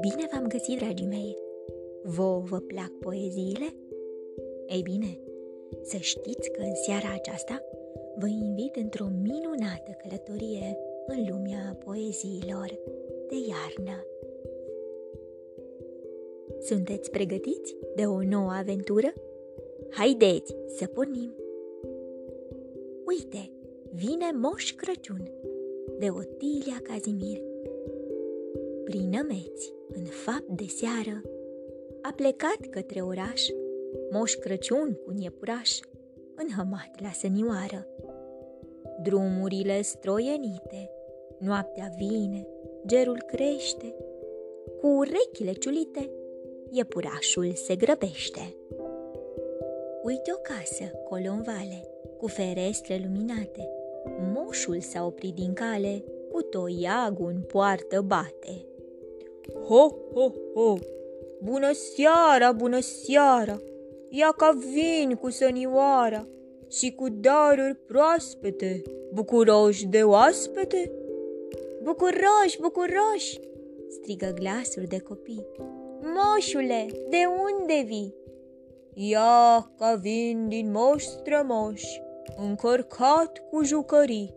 Bine v-am găsit, dragii mei! Vă vă plac poeziile? Ei bine, să știți că în seara aceasta vă invit într-o minunată călătorie în lumea poeziilor de iarnă. Sunteți pregătiți de o nouă aventură? Haideți să pornim! Uite, vine Moș Crăciun de Otilia Cazimir. Prin nămeți, în fapt de seară, a plecat către oraș Moș Crăciun cu un iepuraș, înhămat la sănioară. Drumurile stroienite, noaptea vine, gerul crește, cu urechile ciulite, iepurașul se grăbește. Uite o casă, colo în vale, cu ferestre luminate. Moșul s-a oprit din cale, cu toiagul în poartă bate. Ho, ho, ho! Bună seara, bună seara! Ia ca vin cu sănioara și cu daruri proaspete, bucuroși de oaspete? Bucuroși, bucuroși! strigă glasul de copii. Moșule, de unde vii? Ia ca vin din moș strămoș, încărcat cu jucării.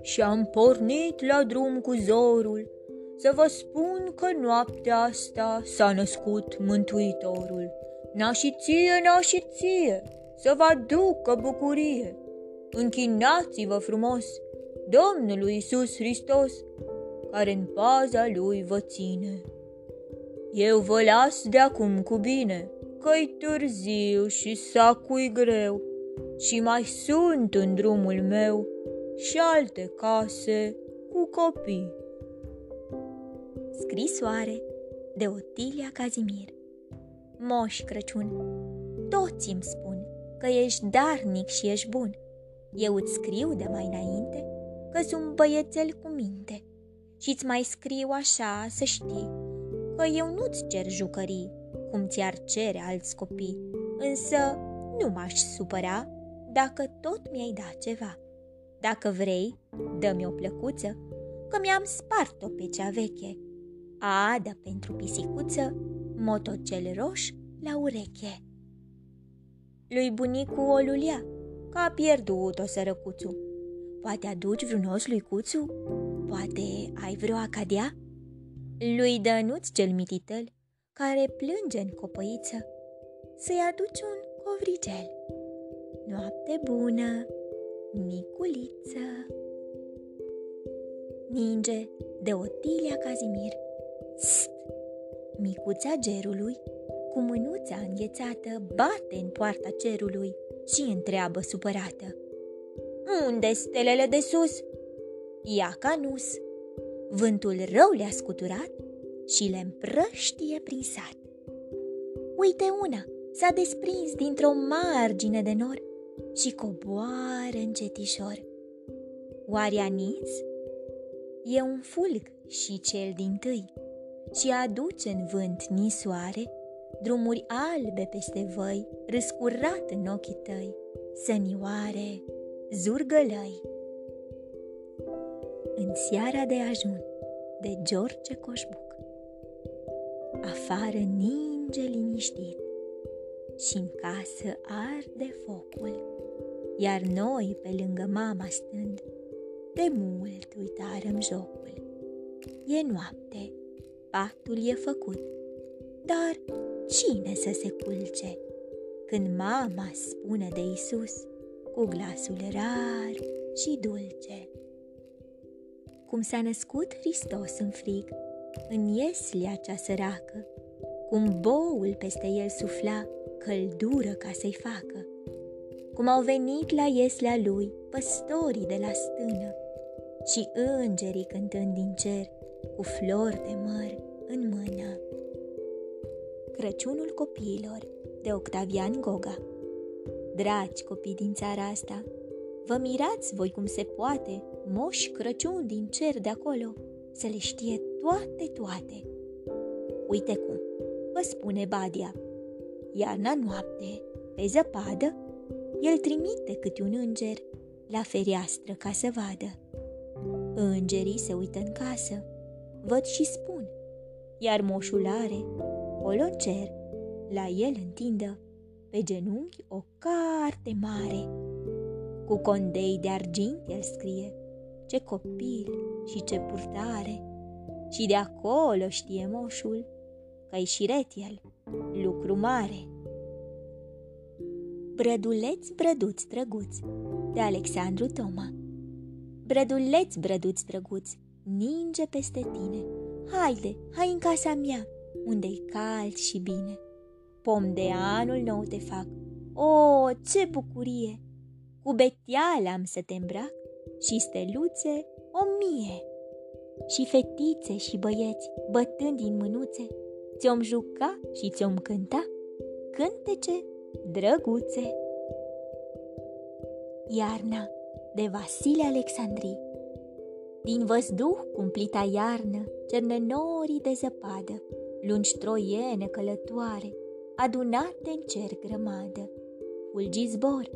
Și am pornit la drum cu zorul, să vă spun că noaptea asta s-a născut Mântuitorul. Nașiție, nașiție, să vă aducă bucurie. Închinați-vă frumos Domnului Isus Hristos, care în paza Lui vă ține. Eu vă las de acum cu bine, că-i târziu și sacui greu, și mai sunt în drumul meu și alte case cu copii. Scrisoare de Otilia Cazimir Moș Crăciun, toți îmi spun că ești darnic și ești bun. Eu îți scriu de mai înainte că sunt băiețel cu minte și îți mai scriu așa să știi că eu nu-ți cer jucării cum ți-ar cere alți copii, însă nu m-aș supăra dacă tot mi-ai dat ceva. Dacă vrei, dă-mi o plăcuță, că mi-am spart-o pe cea veche. Ada pentru pisicuță, motocel roș la ureche. Lui bunicu o lulia, că a pierdut-o sărăcuțu. Poate aduci vreun os lui Cuțu? Poate ai vreo acadia? Lui Dănuț cel mititel, care plânge în copăiță, să-i aduci un covrigel. Noapte bună, miculiță! Ninge de Otilia Cazimir Psst! Micuța gerului, cu mânuța înghețată, bate în poarta cerului și întreabă supărată. Unde stelele de sus? Ia ca nus. Vântul rău le-a scuturat și le împrăștie prin sat. Uite una, s-a desprins dintr-o margine de nor și coboară încetișor. Oare Aniț? E un fulg și cel din tâi și aduce în vânt nisoare drumuri albe peste văi, răscurat în ochii tăi, sănioare, zurgălăi. În seara de ajun de George Coșbuc Afară ninge liniștit și în casă arde focul, iar noi pe lângă mama stând, de mult uitarăm jocul. E noapte, patul e făcut, dar cine să se culce? Când mama spune de Isus cu glasul rar și dulce. Cum s-a născut Hristos în frig, în ieslia cea săracă, cum boul peste el sufla căldură ca să-i facă, cum au venit la ieslea lui păstorii de la stână și îngerii cântând din cer cu flori de măr în mână. Crăciunul copiilor de Octavian Goga Dragi copii din țara asta, vă mirați voi cum se poate, moș Crăciun din cer de acolo, să le știe toate, toate. Uite cum, vă spune Badia. Iarna noapte, pe zăpadă, el trimite câte un înger la fereastră ca să vadă Îngerii se uită în casă, văd și spun, iar moșul are, colo cer, la el întindă, pe genunchi o carte mare. Cu condei de argint el scrie, ce copil și ce purtare. Și de acolo știe moșul că-i șiret el, lucru mare. Brăduleț, brăduț, drăguț, de Alexandru Toma Brăduleț, brăduț, drăguț, ninge peste tine. Haide, hai în casa mea, unde-i cald și bine. Pom de anul nou te fac, o, ce bucurie! Cu betiale am să te îmbrac și steluțe o mie. Și fetițe și băieți, bătând din mânuțe, ți-om juca și ți-om cânta cântece drăguțe. Iarna de Vasile Alexandri Din văzduh cumplita iarnă, cerne norii de zăpadă, lungi troiene călătoare, adunate în cer grămadă. Fulgi zbor,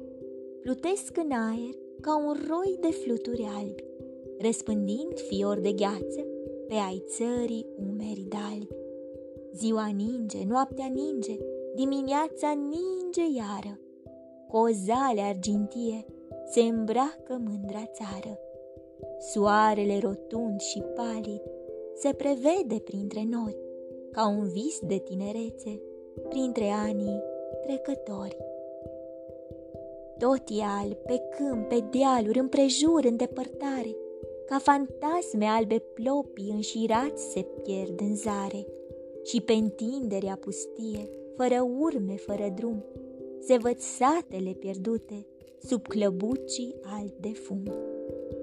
plutesc în aer ca un roi de fluturi albi, răspândind fior de gheață pe ai țării umeri dalbi. Ziua ninge, noaptea ninge, dimineața ninge iară, cu o zale argintie se îmbracă mândra țară. Soarele rotund și palid se prevede printre noi, ca un vis de tinerețe, printre anii trecători. Tot e alb, pe câmp, pe dealuri, împrejur, în depărtare, ca fantasme albe plopii înșirați se pierd în zare și pe întinderea pustie, fără urme, fără drum, se văd satele pierdute, sub clăbucii albi de fum.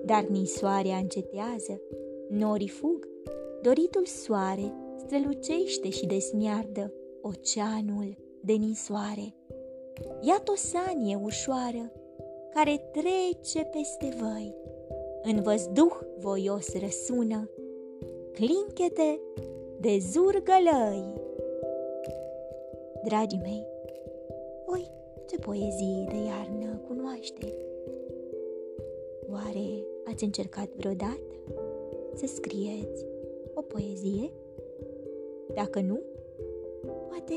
Dar nisoarea încetează, norii fug, doritul soare strălucește și desmiardă oceanul de nisoare. Iată o sanie ușoară care trece peste voi. În văzduh voios răsună, clinchete de zurgălăi. Dragii mei, voi ce poezii de iarnă cunoaște? Oare ați încercat vreodată să scrieți o poezie? Dacă nu, poate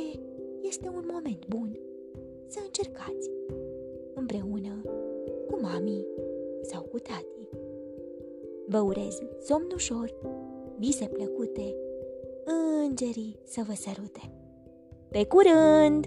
este un moment bun să încercați împreună cu mami sau cu tati. Vă urez somn ușor, vise plăcute, îngerii să vă sărute. Pe curând!